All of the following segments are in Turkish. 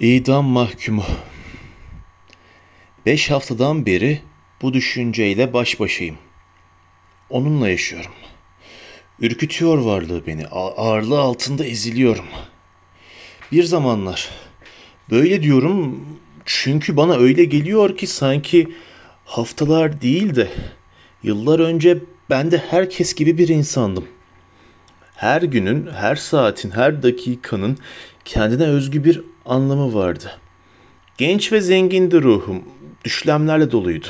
İdam mahkumu. Beş haftadan beri bu düşünceyle baş başayım. Onunla yaşıyorum. Ürkütüyor varlığı beni. Ağırlığı altında eziliyorum. Bir zamanlar böyle diyorum çünkü bana öyle geliyor ki sanki haftalar değil de yıllar önce ben de herkes gibi bir insandım. Her günün, her saatin, her dakikanın kendine özgü bir anlamı vardı. Genç ve zengindi ruhum, düşlemlerle doluydu.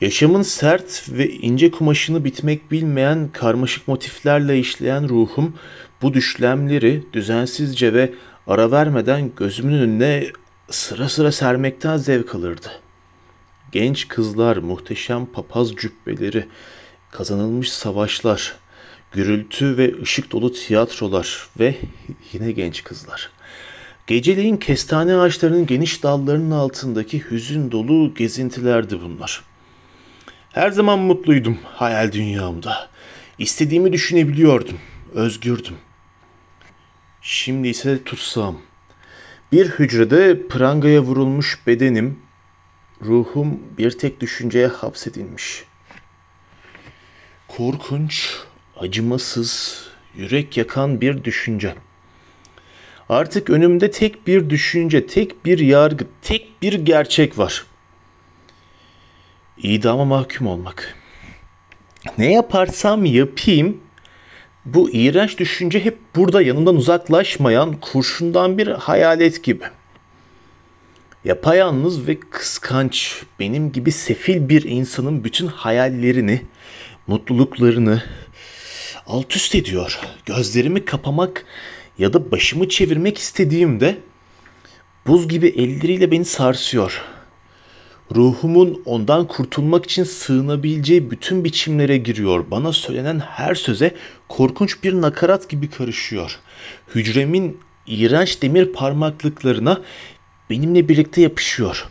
Yaşamın sert ve ince kumaşını bitmek bilmeyen karmaşık motiflerle işleyen ruhum bu düşlemleri düzensizce ve ara vermeden gözümün önüne sıra sıra sermekten zevk alırdı. Genç kızlar, muhteşem papaz cübbeleri, kazanılmış savaşlar, gürültü ve ışık dolu tiyatrolar ve yine genç kızlar. Geceleyin kestane ağaçlarının geniş dallarının altındaki hüzün dolu gezintilerdi bunlar. Her zaman mutluydum hayal dünyamda. İstediğimi düşünebiliyordum, özgürdüm. Şimdi ise tutsam. Bir hücrede prangaya vurulmuş bedenim, ruhum bir tek düşünceye hapsedilmiş. Korkunç, acımasız, yürek yakan bir düşünce. Artık önümde tek bir düşünce, tek bir yargı, tek bir gerçek var. İdama mahkum olmak. Ne yaparsam yapayım bu iğrenç düşünce hep burada yanımdan uzaklaşmayan kurşundan bir hayalet gibi. Yapayalnız ve kıskanç benim gibi sefil bir insanın bütün hayallerini, mutluluklarını alt üst ediyor. Gözlerimi kapamak ya da başımı çevirmek istediğimde buz gibi elleriyle beni sarsıyor. Ruhumun ondan kurtulmak için sığınabileceği bütün biçimlere giriyor. Bana söylenen her söze korkunç bir nakarat gibi karışıyor. Hücremin iğrenç demir parmaklıklarına benimle birlikte yapışıyor.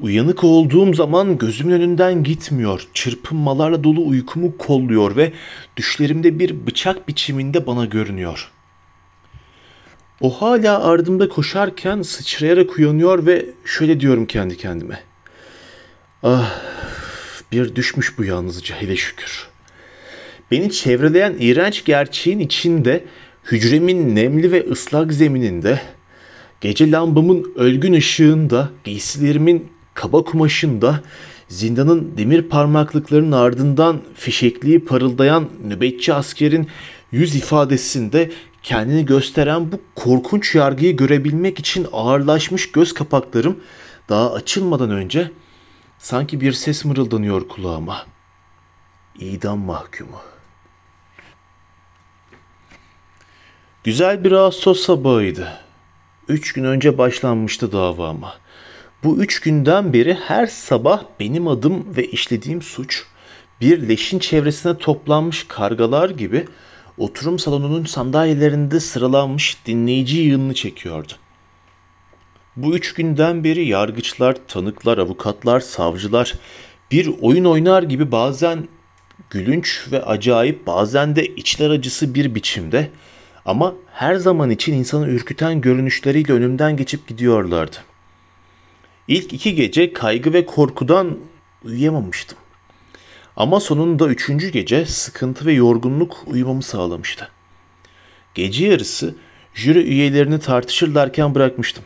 Uyanık olduğum zaman gözümün önünden gitmiyor. Çırpınmalarla dolu uykumu kolluyor ve düşlerimde bir bıçak biçiminde bana görünüyor.'' O hala ardımda koşarken sıçrayarak uyanıyor ve şöyle diyorum kendi kendime. Ah bir düşmüş bu yalnızca hele şükür. Beni çevreleyen iğrenç gerçeğin içinde hücremin nemli ve ıslak zemininde gece lambamın ölgün ışığında giysilerimin kaba kumaşında zindanın demir parmaklıklarının ardından fişekliği parıldayan nöbetçi askerin yüz ifadesinde kendini gösteren bu korkunç yargıyı görebilmek için ağırlaşmış göz kapaklarım daha açılmadan önce sanki bir ses mırıldanıyor kulağıma. İdam mahkumu. Güzel bir Ağustos sabahıydı. Üç gün önce başlanmıştı davama. Bu üç günden beri her sabah benim adım ve işlediğim suç bir leşin çevresine toplanmış kargalar gibi oturum salonunun sandalyelerinde sıralanmış dinleyici yığınını çekiyordu. Bu üç günden beri yargıçlar, tanıklar, avukatlar, savcılar bir oyun oynar gibi bazen gülünç ve acayip bazen de içler acısı bir biçimde ama her zaman için insanı ürküten görünüşleriyle önümden geçip gidiyorlardı. İlk iki gece kaygı ve korkudan uyuyamamıştım. Ama sonunda üçüncü gece sıkıntı ve yorgunluk uyumamı sağlamıştı. Gece yarısı jüri üyelerini tartışırlarken bırakmıştım.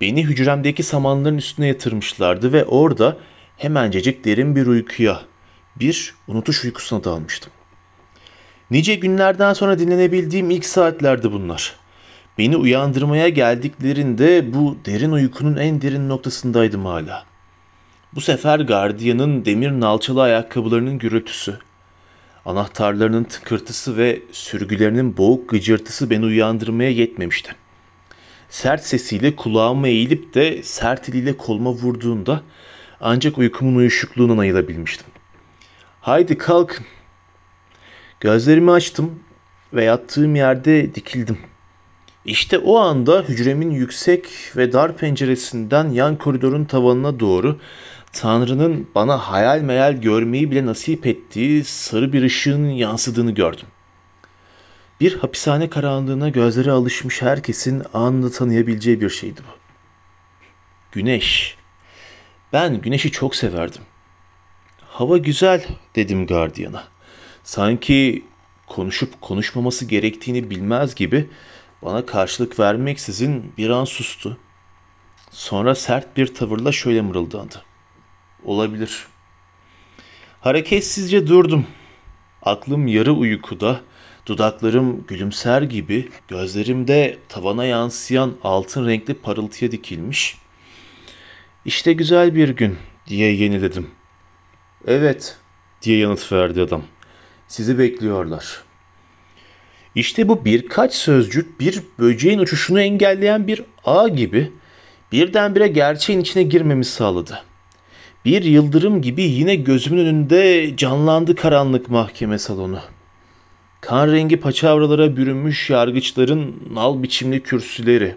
Beni hücremdeki samanların üstüne yatırmışlardı ve orada hemencecik derin bir uykuya, bir unutuş uykusuna dalmıştım. Nice günlerden sonra dinlenebildiğim ilk saatlerdi bunlar. Beni uyandırmaya geldiklerinde bu derin uykunun en derin noktasındaydım hala.'' Bu sefer gardiyanın demir nalçalı ayakkabılarının gürültüsü, anahtarlarının tıkırtısı ve sürgülerinin boğuk gıcırtısı beni uyandırmaya yetmemişti. Sert sesiyle kulağıma eğilip de sert eliyle koluma vurduğunda ancak uykumun uyuşukluğundan ayılabilmiştim. Haydi kalkın. Gözlerimi açtım ve yattığım yerde dikildim. İşte o anda hücremin yüksek ve dar penceresinden yan koridorun tavanına doğru Tanrı'nın bana hayal meyal görmeyi bile nasip ettiği sarı bir ışığın yansıdığını gördüm. Bir hapishane karanlığına gözleri alışmış herkesin anında tanıyabileceği bir şeydi bu. Güneş. Ben güneşi çok severdim. Hava güzel dedim gardiyana. Sanki konuşup konuşmaması gerektiğini bilmez gibi bana karşılık vermeksizin bir an sustu. Sonra sert bir tavırla şöyle mırıldandı. Olabilir. Hareketsizce durdum. Aklım yarı uykuda, dudaklarım gülümser gibi, gözlerimde tavana yansıyan altın renkli parıltıya dikilmiş. İşte güzel bir gün diye yeniledim. Evet diye yanıt verdi adam. Sizi bekliyorlar. İşte bu birkaç sözcük bir böceğin uçuşunu engelleyen bir ağ gibi birdenbire gerçeğin içine girmemi sağladı. Bir yıldırım gibi yine gözümün önünde canlandı karanlık mahkeme salonu. Kan rengi paçavralara bürünmüş yargıçların nal biçimli kürsüleri.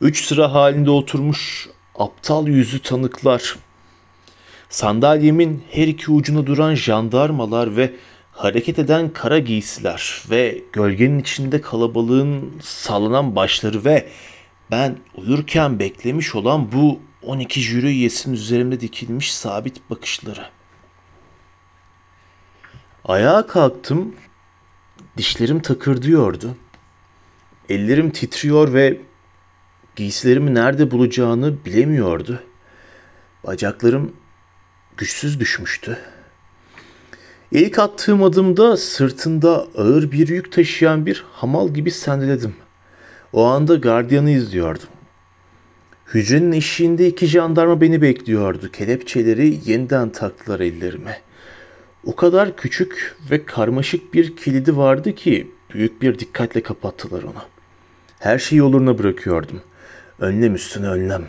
Üç sıra halinde oturmuş aptal yüzü tanıklar. Sandalyemin her iki ucuna duran jandarmalar ve hareket eden kara giysiler ve gölgenin içinde kalabalığın sallanan başları ve ben uyurken beklemiş olan bu 12 jüri üyesinin üzerimde dikilmiş sabit bakışları. Ayağa kalktım. Dişlerim takırdıyordu. Ellerim titriyor ve giysilerimi nerede bulacağını bilemiyordu. Bacaklarım güçsüz düşmüştü. İlk attığım adımda sırtında ağır bir yük taşıyan bir hamal gibi sendeledim. O anda gardiyanı izliyordum. Hücrenin eşiğinde iki jandarma beni bekliyordu. Kelepçeleri yeniden taktılar ellerime. O kadar küçük ve karmaşık bir kilidi vardı ki büyük bir dikkatle kapattılar onu. Her şeyi yoluna bırakıyordum. Önlem üstüne önlem.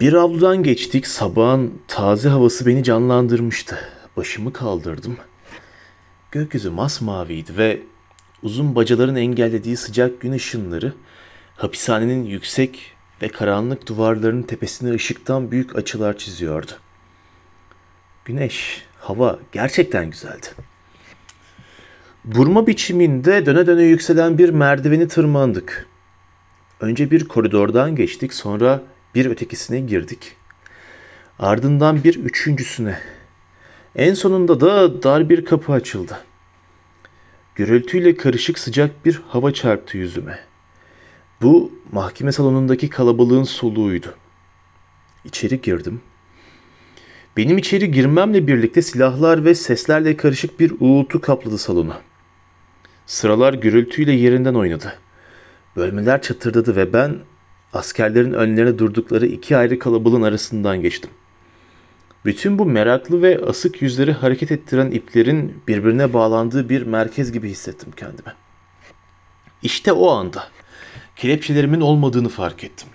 Bir avludan geçtik. Sabahın taze havası beni canlandırmıştı. Başımı kaldırdım. Gökyüzü masmaviydi ve uzun bacaların engellediği sıcak gün ışınları hapishanenin yüksek ve karanlık duvarlarının tepesine ışıktan büyük açılar çiziyordu. Güneş, hava gerçekten güzeldi. Burma biçiminde döne döne yükselen bir merdiveni tırmandık. Önce bir koridordan geçtik, sonra bir ötekisine girdik. Ardından bir üçüncüsüne. En sonunda da dar bir kapı açıldı. Gürültüyle karışık sıcak bir hava çarptı yüzüme. Bu mahkeme salonundaki kalabalığın soluğuydu. İçeri girdim. Benim içeri girmemle birlikte silahlar ve seslerle karışık bir uğultu kapladı salonu. Sıralar gürültüyle yerinden oynadı. Bölmeler çatırdadı ve ben askerlerin önlerine durdukları iki ayrı kalabalığın arasından geçtim. Bütün bu meraklı ve asık yüzleri hareket ettiren iplerin birbirine bağlandığı bir merkez gibi hissettim kendimi. İşte o anda kelepçelerimin olmadığını fark ettim.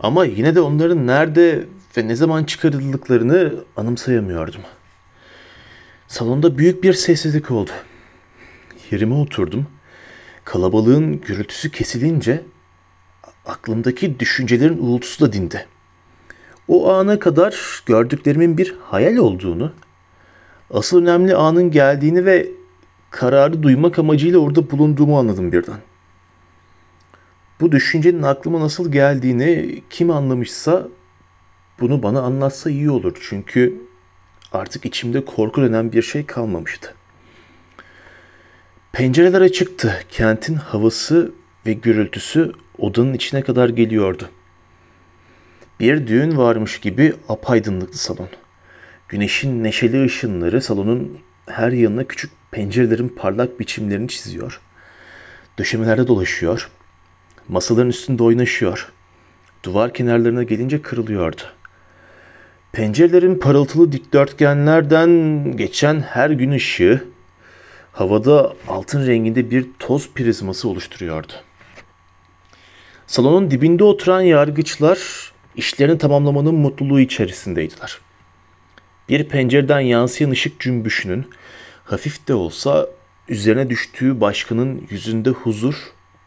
Ama yine de onların nerede ve ne zaman çıkarıldıklarını anımsayamıyordum. Salonda büyük bir sessizlik oldu. Yerime oturdum. Kalabalığın gürültüsü kesilince aklımdaki düşüncelerin uğultusu da dindi. O ana kadar gördüklerimin bir hayal olduğunu, asıl önemli anın geldiğini ve kararı duymak amacıyla orada bulunduğumu anladım birden. Bu düşüncenin aklıma nasıl geldiğini kim anlamışsa bunu bana anlatsa iyi olur. Çünkü artık içimde korku denen bir şey kalmamıştı. Pencereler açıktı. Kentin havası ve gürültüsü odanın içine kadar geliyordu. Bir düğün varmış gibi apaydınlıktı salon. Güneşin neşeli ışınları salonun her yanına küçük pencerelerin parlak biçimlerini çiziyor. Döşemelerde dolaşıyor. Masaların üstünde oynaşıyor. Duvar kenarlarına gelince kırılıyordu. Pencerelerin parıltılı dikdörtgenlerden geçen her gün ışığı havada altın renginde bir toz prizması oluşturuyordu. Salonun dibinde oturan yargıçlar işlerini tamamlamanın mutluluğu içerisindeydiler. Bir pencereden yansıyan ışık cümbüşünün hafif de olsa üzerine düştüğü başkanın yüzünde huzur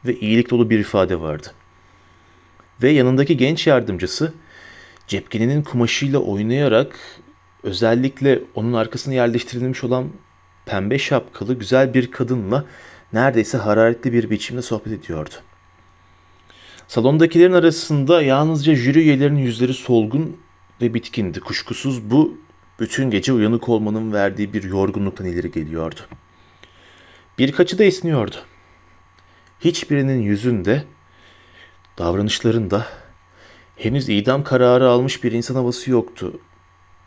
ve iyilik dolu bir ifade vardı. Ve yanındaki genç yardımcısı cepkeninin kumaşıyla oynayarak özellikle onun arkasına yerleştirilmiş olan pembe şapkalı güzel bir kadınla neredeyse hararetli bir biçimde sohbet ediyordu. Salondakilerin arasında yalnızca jüri üyelerinin yüzleri solgun ve bitkindi. Kuşkusuz bu bütün gece uyanık olmanın verdiği bir yorgunluktan ileri geliyordu. Birkaçı da esniyordu. Hiçbirinin yüzünde, davranışlarında henüz idam kararı almış bir insan havası yoktu.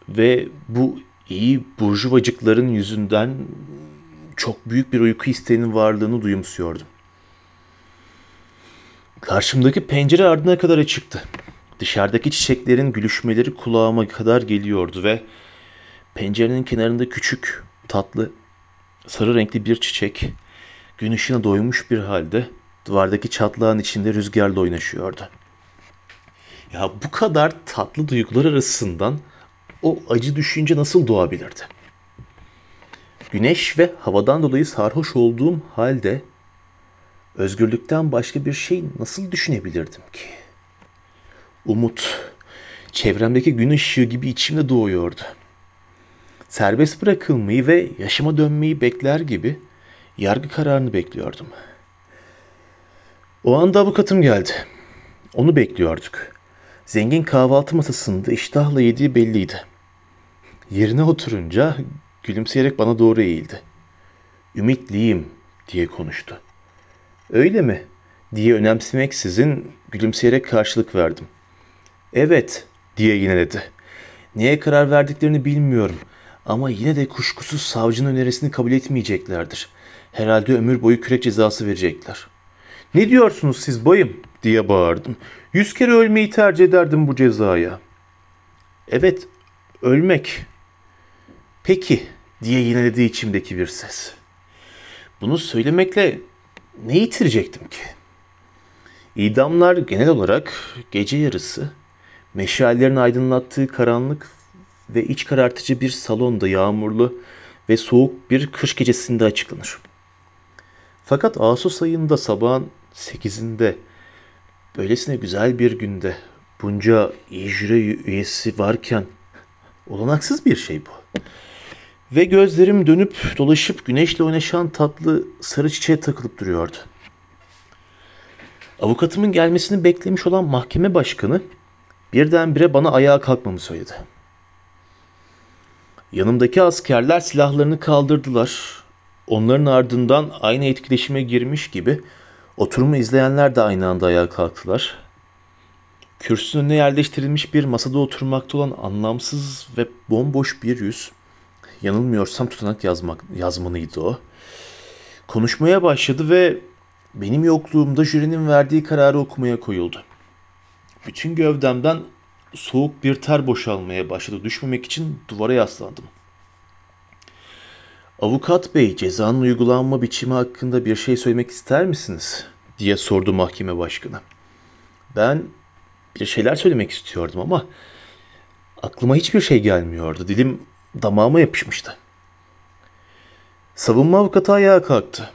Ve bu iyi burjuvacıkların yüzünden çok büyük bir uyku isteğinin varlığını duyumsuyordum. Karşımdaki pencere ardına kadar açıktı. Dışarıdaki çiçeklerin gülüşmeleri kulağıma kadar geliyordu ve pencerenin kenarında küçük, tatlı, sarı renkli bir çiçek gün ışığına doymuş bir halde duvardaki çatlağın içinde rüzgarla oynaşıyordu. Ya bu kadar tatlı duygular arasından o acı düşünce nasıl doğabilirdi? Güneş ve havadan dolayı sarhoş olduğum halde özgürlükten başka bir şey nasıl düşünebilirdim ki? Umut, çevremdeki gün ışığı gibi içimde doğuyordu. Serbest bırakılmayı ve yaşama dönmeyi bekler gibi yargı kararını bekliyordum. O anda avukatım geldi. Onu bekliyorduk. Zengin kahvaltı masasında iştahla yediği belliydi. Yerine oturunca gülümseyerek bana doğru eğildi. Ümitliyim diye konuştu. Öyle mi? diye önemsemeksizin gülümseyerek karşılık verdim. Evet diye yineledi. Neye karar verdiklerini bilmiyorum ama yine de kuşkusuz savcının önerisini kabul etmeyeceklerdir. Herhalde ömür boyu kürek cezası verecekler. Ne diyorsunuz siz bayım diye bağırdım. Yüz kere ölmeyi tercih ederdim bu cezaya. Evet, ölmek. Peki diye yineledi içimdeki bir ses. Bunu söylemekle ne yitirecektim ki? İdamlar genel olarak gece yarısı, meşallerin aydınlattığı karanlık ve iç karartıcı bir salonda yağmurlu ve soğuk bir kış gecesinde açıklanır. Fakat Ağustos ayında sabahın 8'inde böylesine güzel bir günde bunca iyi jüri üyesi varken olanaksız bir şey bu. Ve gözlerim dönüp dolaşıp güneşle oynaşan tatlı sarı çiçeğe takılıp duruyordu. Avukatımın gelmesini beklemiş olan mahkeme başkanı birdenbire bana ayağa kalkmamı söyledi. Yanımdaki askerler silahlarını kaldırdılar. Onların ardından aynı etkileşime girmiş gibi oturumu izleyenler de aynı anda ayağa kalktılar. Kürsünün önüne yerleştirilmiş bir masada oturmakta olan anlamsız ve bomboş bir yüz, yanılmıyorsam tutanak yazmak, yazmanıydı o. Konuşmaya başladı ve benim yokluğumda jürinin verdiği kararı okumaya koyuldu. Bütün gövdemden soğuk bir ter boşalmaya başladı. Düşmemek için duvara yaslandım. Avukat bey cezanın uygulanma biçimi hakkında bir şey söylemek ister misiniz? diye sordu mahkeme başkanı. Ben bir şeyler söylemek istiyordum ama aklıma hiçbir şey gelmiyordu. Dilim damağıma yapışmıştı. Savunma avukatı ayağa kalktı.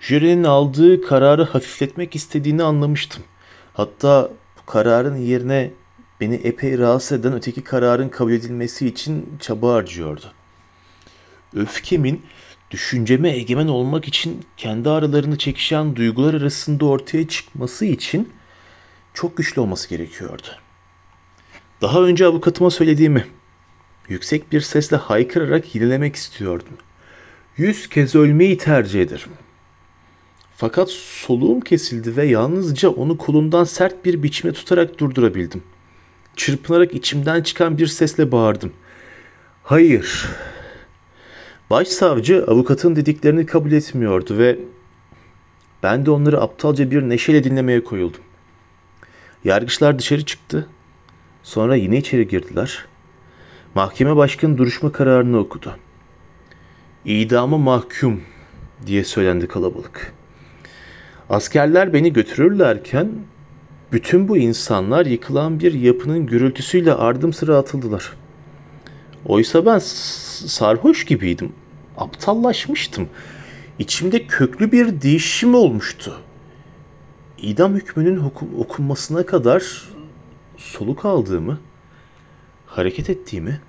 Jürinin aldığı kararı hafifletmek istediğini anlamıştım. Hatta bu kararın yerine beni epey rahatsız eden öteki kararın kabul edilmesi için çaba harcıyordu. Öfkemin düşünceme egemen olmak için kendi aralarını çekişen duygular arasında ortaya çıkması için çok güçlü olması gerekiyordu. Daha önce avukatıma söylediğimi yüksek bir sesle haykırarak yinelemek istiyordum. Yüz kez ölmeyi tercih ederim. Fakat soluğum kesildi ve yalnızca onu kolundan sert bir biçimde tutarak durdurabildim. Çırpınarak içimden çıkan bir sesle bağırdım. Hayır. Başsavcı avukatın dediklerini kabul etmiyordu ve ben de onları aptalca bir neşeyle dinlemeye koyuldum. Yargıçlar dışarı çıktı. Sonra yine içeri girdiler. Mahkeme başkanı duruşma kararını okudu. İdama mahkum diye söylendi kalabalık. Askerler beni götürürlerken bütün bu insanlar yıkılan bir yapının gürültüsüyle ardım sıra atıldılar. Oysa ben sarhoş gibiydim. Aptallaşmıştım. İçimde köklü bir değişim olmuştu. İdam hükmünün okunmasına kadar soluk aldığımı, hareket ettiğimi,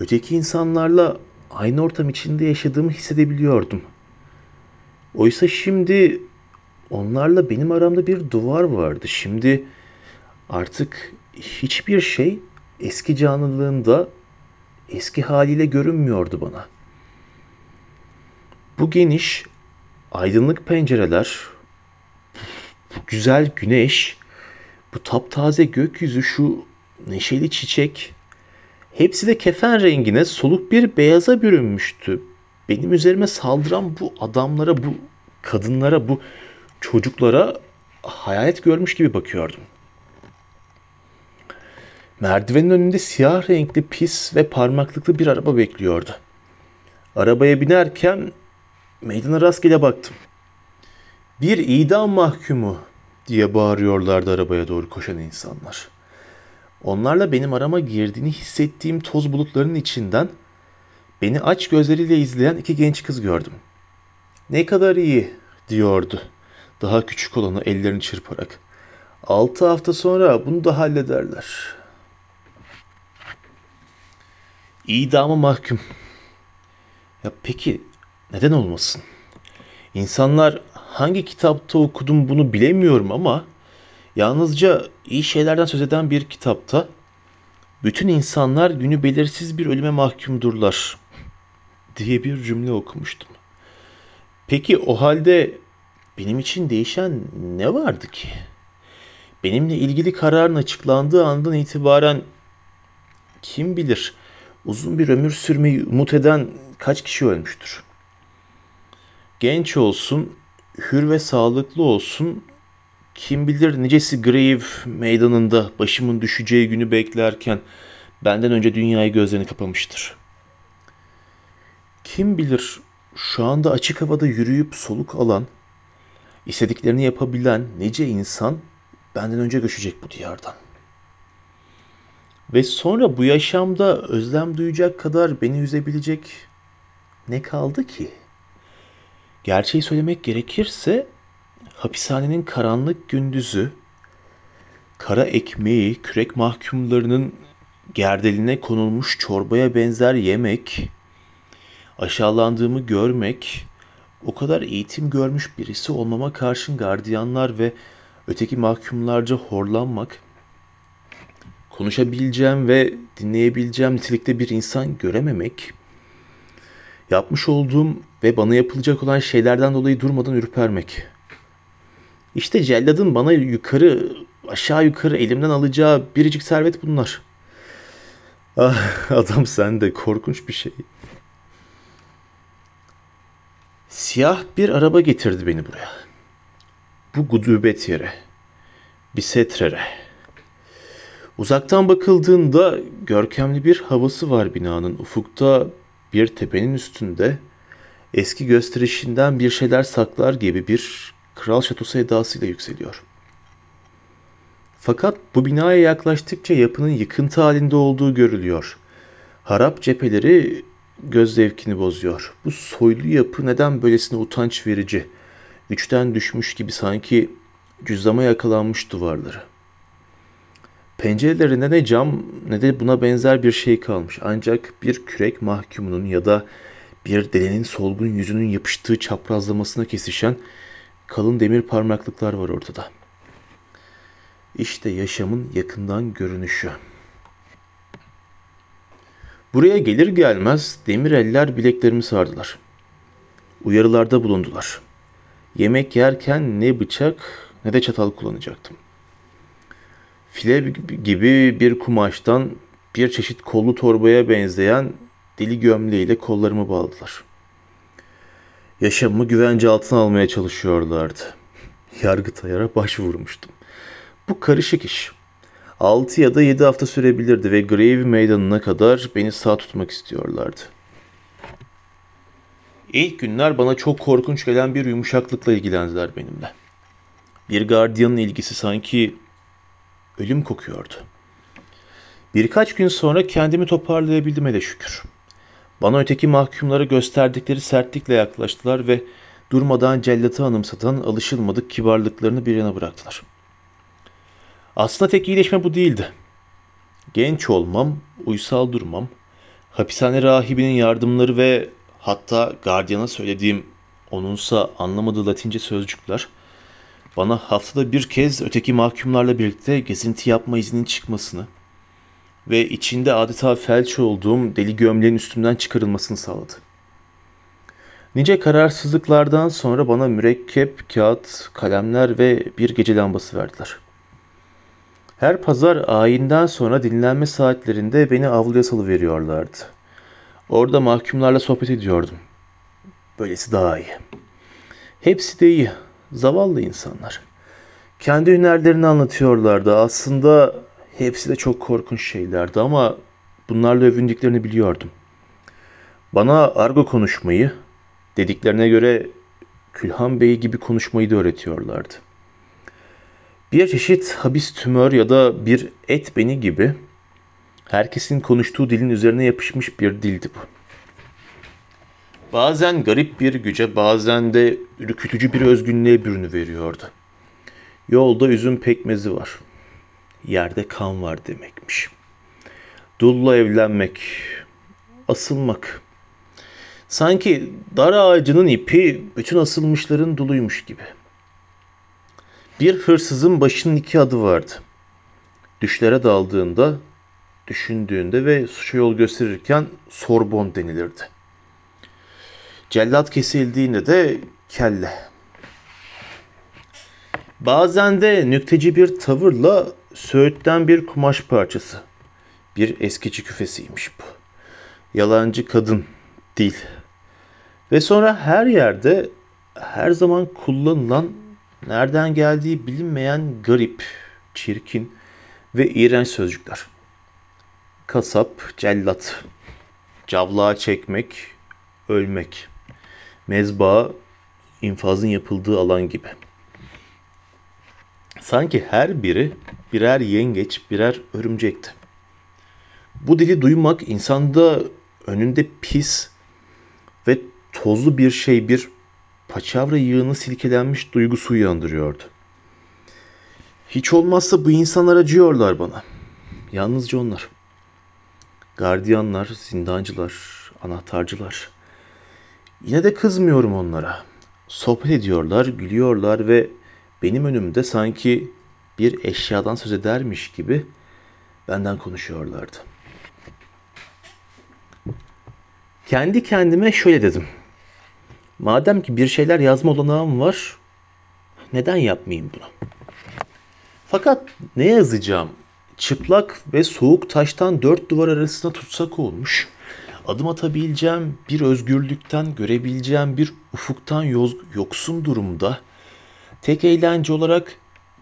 öteki insanlarla aynı ortam içinde yaşadığımı hissedebiliyordum. Oysa şimdi onlarla benim aramda bir duvar vardı. Şimdi artık hiçbir şey eski canlılığında eski haliyle görünmüyordu bana. Bu geniş, aydınlık pencereler, bu güzel güneş, bu taptaze gökyüzü, şu neşeli çiçek, hepsi de kefen rengine soluk bir beyaza bürünmüştü. Benim üzerime saldıran bu adamlara, bu kadınlara, bu çocuklara hayalet görmüş gibi bakıyordum. Merdivenin önünde siyah renkli pis ve parmaklıklı bir araba bekliyordu. Arabaya binerken meydana rastgele baktım. Bir idam mahkumu diye bağırıyorlardı arabaya doğru koşan insanlar. Onlarla benim arama girdiğini hissettiğim toz bulutlarının içinden beni aç gözleriyle izleyen iki genç kız gördüm. Ne kadar iyi diyordu daha küçük olanı ellerini çırparak. Altı hafta sonra bunu da hallederler. İdama mahkum. Ya peki neden olmasın? İnsanlar hangi kitapta okudum bunu bilemiyorum ama yalnızca iyi şeylerden söz eden bir kitapta bütün insanlar günü belirsiz bir ölüme mahkumdurlar diye bir cümle okumuştum. Peki o halde benim için değişen ne vardı ki? Benimle ilgili kararın açıklandığı andan itibaren kim bilir uzun bir ömür sürmeyi umut eden kaç kişi ölmüştür? Genç olsun, hür ve sağlıklı olsun, kim bilir nicesi Grave meydanında başımın düşeceği günü beklerken benden önce dünyayı gözlerini kapamıştır. Kim bilir şu anda açık havada yürüyüp soluk alan, istediklerini yapabilen nice insan benden önce göçecek bu diyardan. Ve sonra bu yaşamda özlem duyacak kadar beni üzebilecek ne kaldı ki? Gerçeği söylemek gerekirse hapishanenin karanlık gündüzü, kara ekmeği, kürek mahkumlarının gerdeline konulmuş çorbaya benzer yemek, aşağılandığımı görmek, o kadar eğitim görmüş birisi olmama karşın gardiyanlar ve öteki mahkumlarca horlanmak, konuşabileceğim ve dinleyebileceğim nitelikte bir insan görememek, yapmış olduğum ve bana yapılacak olan şeylerden dolayı durmadan ürpermek. İşte celladın bana yukarı, aşağı yukarı elimden alacağı biricik servet bunlar. Ah adam sen de korkunç bir şey. Siyah bir araba getirdi beni buraya. Bu gudubet yere. Bisetrere. Uzaktan bakıldığında görkemli bir havası var binanın. Ufukta bir tepenin üstünde eski gösterişinden bir şeyler saklar gibi bir kral şatosu edasıyla yükseliyor. Fakat bu binaya yaklaştıkça yapının yıkıntı halinde olduğu görülüyor. Harap cepheleri göz zevkini bozuyor. Bu soylu yapı neden böylesine utanç verici? Güçten düşmüş gibi sanki cüzdama yakalanmış duvarları. Pencerelerinde ne cam ne de buna benzer bir şey kalmış. Ancak bir kürek mahkumunun ya da bir delinin solgun yüzünün yapıştığı çaprazlamasına kesişen kalın demir parmaklıklar var ortada. İşte yaşamın yakından görünüşü. Buraya gelir gelmez demir eller bileklerimi sardılar. Uyarılarda bulundular. Yemek yerken ne bıçak ne de çatal kullanacaktım. File gibi bir kumaştan bir çeşit kollu torbaya benzeyen deli gömleğiyle kollarımı bağladılar. Yaşamımı güvence altına almaya çalışıyorlardı. Yargıtayar'a başvurmuştum. Bu karışık iş. 6 ya da 7 hafta sürebilirdi ve Grave meydanına kadar beni sağ tutmak istiyorlardı. İlk günler bana çok korkunç gelen bir yumuşaklıkla ilgilendiler benimle. Bir gardiyanın ilgisi sanki ölüm kokuyordu. Birkaç gün sonra kendimi toparlayabildim hele şükür. Bana öteki mahkumlara gösterdikleri sertlikle yaklaştılar ve durmadan cellatı anımsatan alışılmadık kibarlıklarını bir yana bıraktılar.'' Aslında tek iyileşme bu değildi. Genç olmam, uysal durmam, Hapishane rahibinin yardımları ve hatta gardiyana söylediğim onunsa anlamadığı latince sözcükler bana haftada bir kez öteki mahkumlarla birlikte gezinti yapma izninin çıkmasını ve içinde adeta felç olduğum deli gömleğin üstümden çıkarılmasını sağladı. Nice kararsızlıklardan sonra bana mürekkep, kağıt, kalemler ve bir gece lambası verdiler. Her pazar ayinden sonra dinlenme saatlerinde beni avluya salıveriyorlardı. Orada mahkumlarla sohbet ediyordum. Böylesi daha iyi. Hepsi de iyi. Zavallı insanlar. Kendi hünerlerini anlatıyorlardı. Aslında hepsi de çok korkunç şeylerdi ama bunlarla övündüklerini biliyordum. Bana argo konuşmayı, dediklerine göre Külhan Bey gibi konuşmayı da öğretiyorlardı. Bir çeşit habis tümör ya da bir et beni gibi herkesin konuştuğu dilin üzerine yapışmış bir dildi bu. Bazen garip bir güce, bazen de ürkütücü bir özgünlüğe bürünü veriyordu. Yolda üzüm pekmezi var. Yerde kan var demekmiş. Dulla evlenmek, asılmak. Sanki dar ağacının ipi bütün asılmışların duluymuş gibi. Bir hırsızın başının iki adı vardı. Düşlere daldığında, düşündüğünde ve suça yol gösterirken Sorbon denilirdi. Cellat kesildiğinde de kelle. Bazen de nükteci bir tavırla söğütten bir kumaş parçası. Bir eskici küfesiymiş bu. Yalancı kadın, dil. Ve sonra her yerde her zaman kullanılan, nereden geldiği bilinmeyen garip, çirkin ve iğrenç sözcükler. Kasap, cellat, cavlağa çekmek, ölmek, mezba, infazın yapıldığı alan gibi. Sanki her biri birer yengeç, birer örümcekti. Bu dili duymak insanda önünde pis ve tozlu bir şey, bir paçavra yığını silkelenmiş duygusu uyandırıyordu. Hiç olmazsa bu insanlar acıyorlar bana. Yalnızca onlar. Gardiyanlar, zindancılar, anahtarcılar. Yine de kızmıyorum onlara. Sohbet ediyorlar, gülüyorlar ve benim önümde sanki bir eşyadan söz edermiş gibi benden konuşuyorlardı. Kendi kendime şöyle dedim. Madem ki bir şeyler yazma olanağım var, neden yapmayayım bunu? Fakat ne yazacağım? Çıplak ve soğuk taştan dört duvar arasında tutsak olmuş. Adım atabileceğim bir özgürlükten görebileceğim bir ufuktan yoksun durumda. Tek eğlence olarak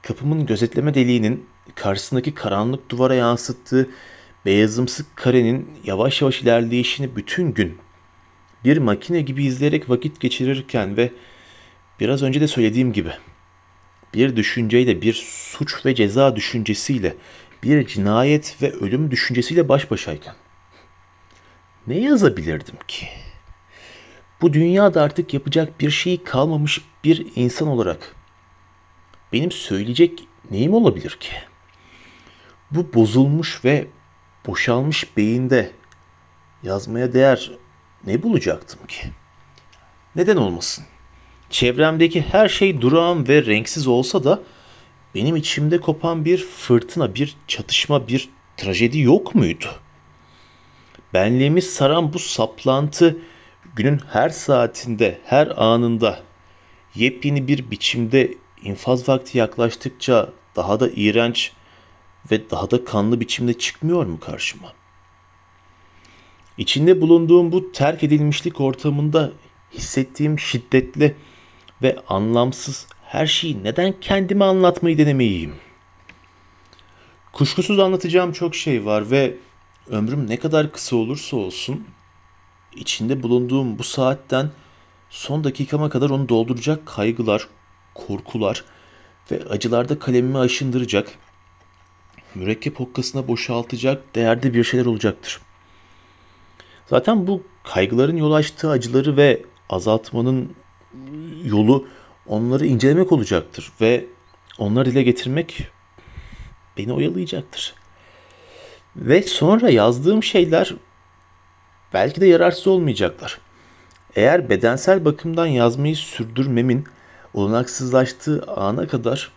kapımın gözetleme deliğinin karşısındaki karanlık duvara yansıttığı beyazımsı karenin yavaş yavaş ilerleyişini bütün gün bir makine gibi izleyerek vakit geçirirken ve biraz önce de söylediğim gibi bir düşünceyle, bir suç ve ceza düşüncesiyle, bir cinayet ve ölüm düşüncesiyle baş başayken ne yazabilirdim ki? Bu dünyada artık yapacak bir şey kalmamış bir insan olarak benim söyleyecek neyim olabilir ki? Bu bozulmuş ve boşalmış beyinde yazmaya değer ne bulacaktım ki? Neden olmasın? Çevremdeki her şey durağan ve renksiz olsa da benim içimde kopan bir fırtına, bir çatışma, bir trajedi yok muydu? Benliğimi saran bu saplantı günün her saatinde, her anında yepyeni bir biçimde infaz vakti yaklaştıkça daha da iğrenç ve daha da kanlı biçimde çıkmıyor mu karşıma? İçinde bulunduğum bu terk edilmişlik ortamında hissettiğim şiddetli ve anlamsız her şeyi neden kendime anlatmayı denemeyeyim? Kuşkusuz anlatacağım çok şey var ve ömrüm ne kadar kısa olursa olsun içinde bulunduğum bu saatten son dakikama kadar onu dolduracak kaygılar, korkular ve acılarda kalemimi aşındıracak, mürekkep hokkasına boşaltacak değerde bir şeyler olacaktır. Zaten bu kaygıların yol açtığı acıları ve azaltmanın yolu onları incelemek olacaktır ve onları dile getirmek beni oyalayacaktır. Ve sonra yazdığım şeyler belki de yararsız olmayacaklar. Eğer bedensel bakımdan yazmayı sürdürmemin olanaksızlaştığı ana kadar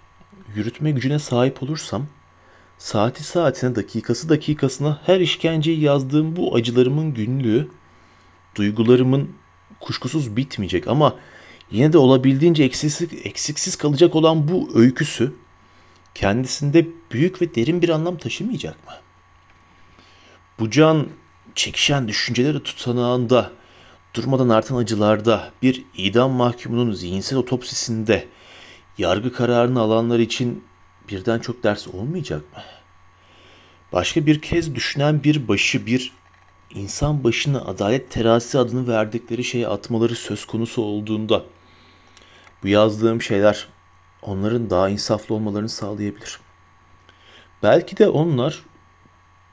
yürütme gücüne sahip olursam, saati saatine, dakikası dakikasına her işkenceyi yazdığım bu acılarımın günlüğü, duygularımın kuşkusuz bitmeyecek ama yine de olabildiğince eksiksiz, eksiksiz kalacak olan bu öyküsü kendisinde büyük ve derin bir anlam taşımayacak mı? Bu can çekişen düşünceleri tutanağında, durmadan artan acılarda, bir idam mahkumunun zihinsel otopsisinde, yargı kararını alanlar için birden çok ders olmayacak mı? Başka bir kez düşünen bir başı, bir insan başına adalet terazisi adını verdikleri şeye atmaları söz konusu olduğunda bu yazdığım şeyler onların daha insaflı olmalarını sağlayabilir. Belki de onlar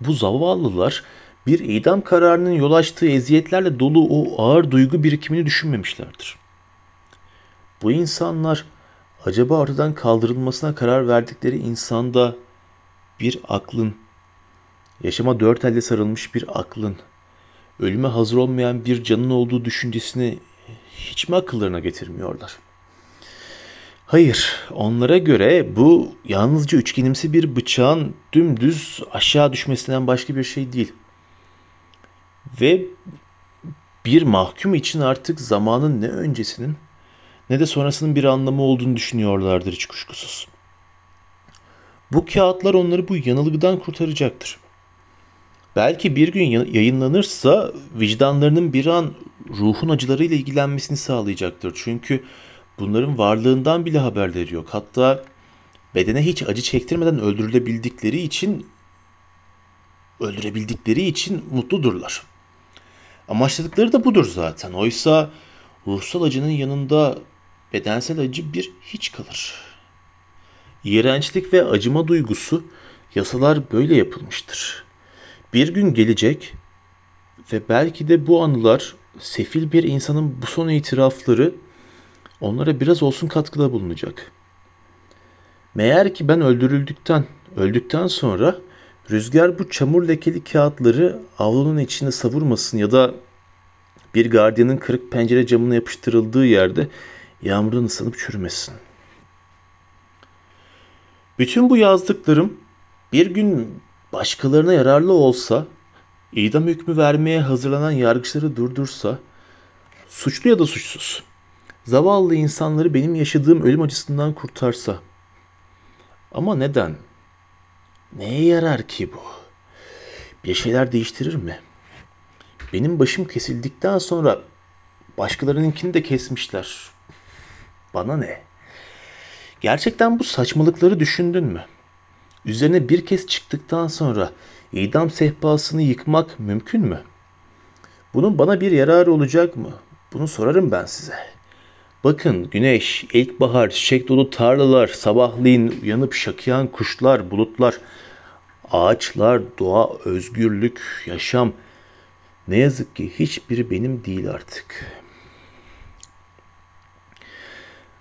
bu zavallılar bir idam kararının yol açtığı eziyetlerle dolu o ağır duygu birikimini düşünmemişlerdir. Bu insanlar acaba ortadan kaldırılmasına karar verdikleri insanda bir aklın, yaşama dört elde sarılmış bir aklın, ölüme hazır olmayan bir canın olduğu düşüncesini hiç mi akıllarına getirmiyorlar? Hayır, onlara göre bu yalnızca üçgenimsi bir bıçağın dümdüz aşağı düşmesinden başka bir şey değil. Ve bir mahkum için artık zamanın ne öncesinin ne de sonrasının bir anlamı olduğunu düşünüyorlardır hiç kuşkusuz. Bu kağıtlar onları bu yanılgıdan kurtaracaktır. Belki bir gün yayınlanırsa vicdanlarının bir an ruhun acılarıyla ilgilenmesini sağlayacaktır. Çünkü bunların varlığından bile haberleri yok. Hatta bedene hiç acı çektirmeden öldürülebildikleri için öldürebildikleri için mutludurlar. Amaçladıkları da budur zaten. Oysa ruhsal acının yanında bedensel acı bir hiç kalır. İğrençlik ve acıma duygusu yasalar böyle yapılmıştır. Bir gün gelecek ve belki de bu anılar sefil bir insanın bu son itirafları onlara biraz olsun katkıda bulunacak. Meğer ki ben öldürüldükten, öldükten sonra rüzgar bu çamur lekeli kağıtları avlunun içine savurmasın ya da bir gardiyanın kırık pencere camına yapıştırıldığı yerde yağmurdan ıslanıp çürümesin. Bütün bu yazdıklarım bir gün başkalarına yararlı olsa, idam hükmü vermeye hazırlanan yargıçları durdursa, suçlu ya da suçsuz, zavallı insanları benim yaşadığım ölüm acısından kurtarsa. Ama neden? Neye yarar ki bu? Bir şeyler değiştirir mi? Benim başım kesildikten sonra başkalarınınkini de kesmişler. Bana ne? Gerçekten bu saçmalıkları düşündün mü? Üzerine bir kez çıktıktan sonra idam sehpasını yıkmak mümkün mü? Bunun bana bir yararı olacak mı? Bunu sorarım ben size. Bakın güneş, ilkbahar, çiçek dolu tarlalar, sabahleyin uyanıp şakıyan kuşlar, bulutlar, ağaçlar, doğa, özgürlük, yaşam. Ne yazık ki hiçbiri benim değil artık.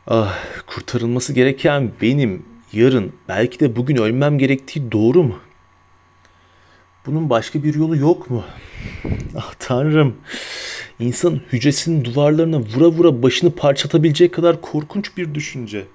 Ah, kurtarılması gereken benim, yarın, belki de bugün ölmem gerektiği doğru mu? Bunun başka bir yolu yok mu? Ah tanrım. İnsan hücresinin duvarlarına vura vura başını parçatabilecek kadar korkunç bir düşünce.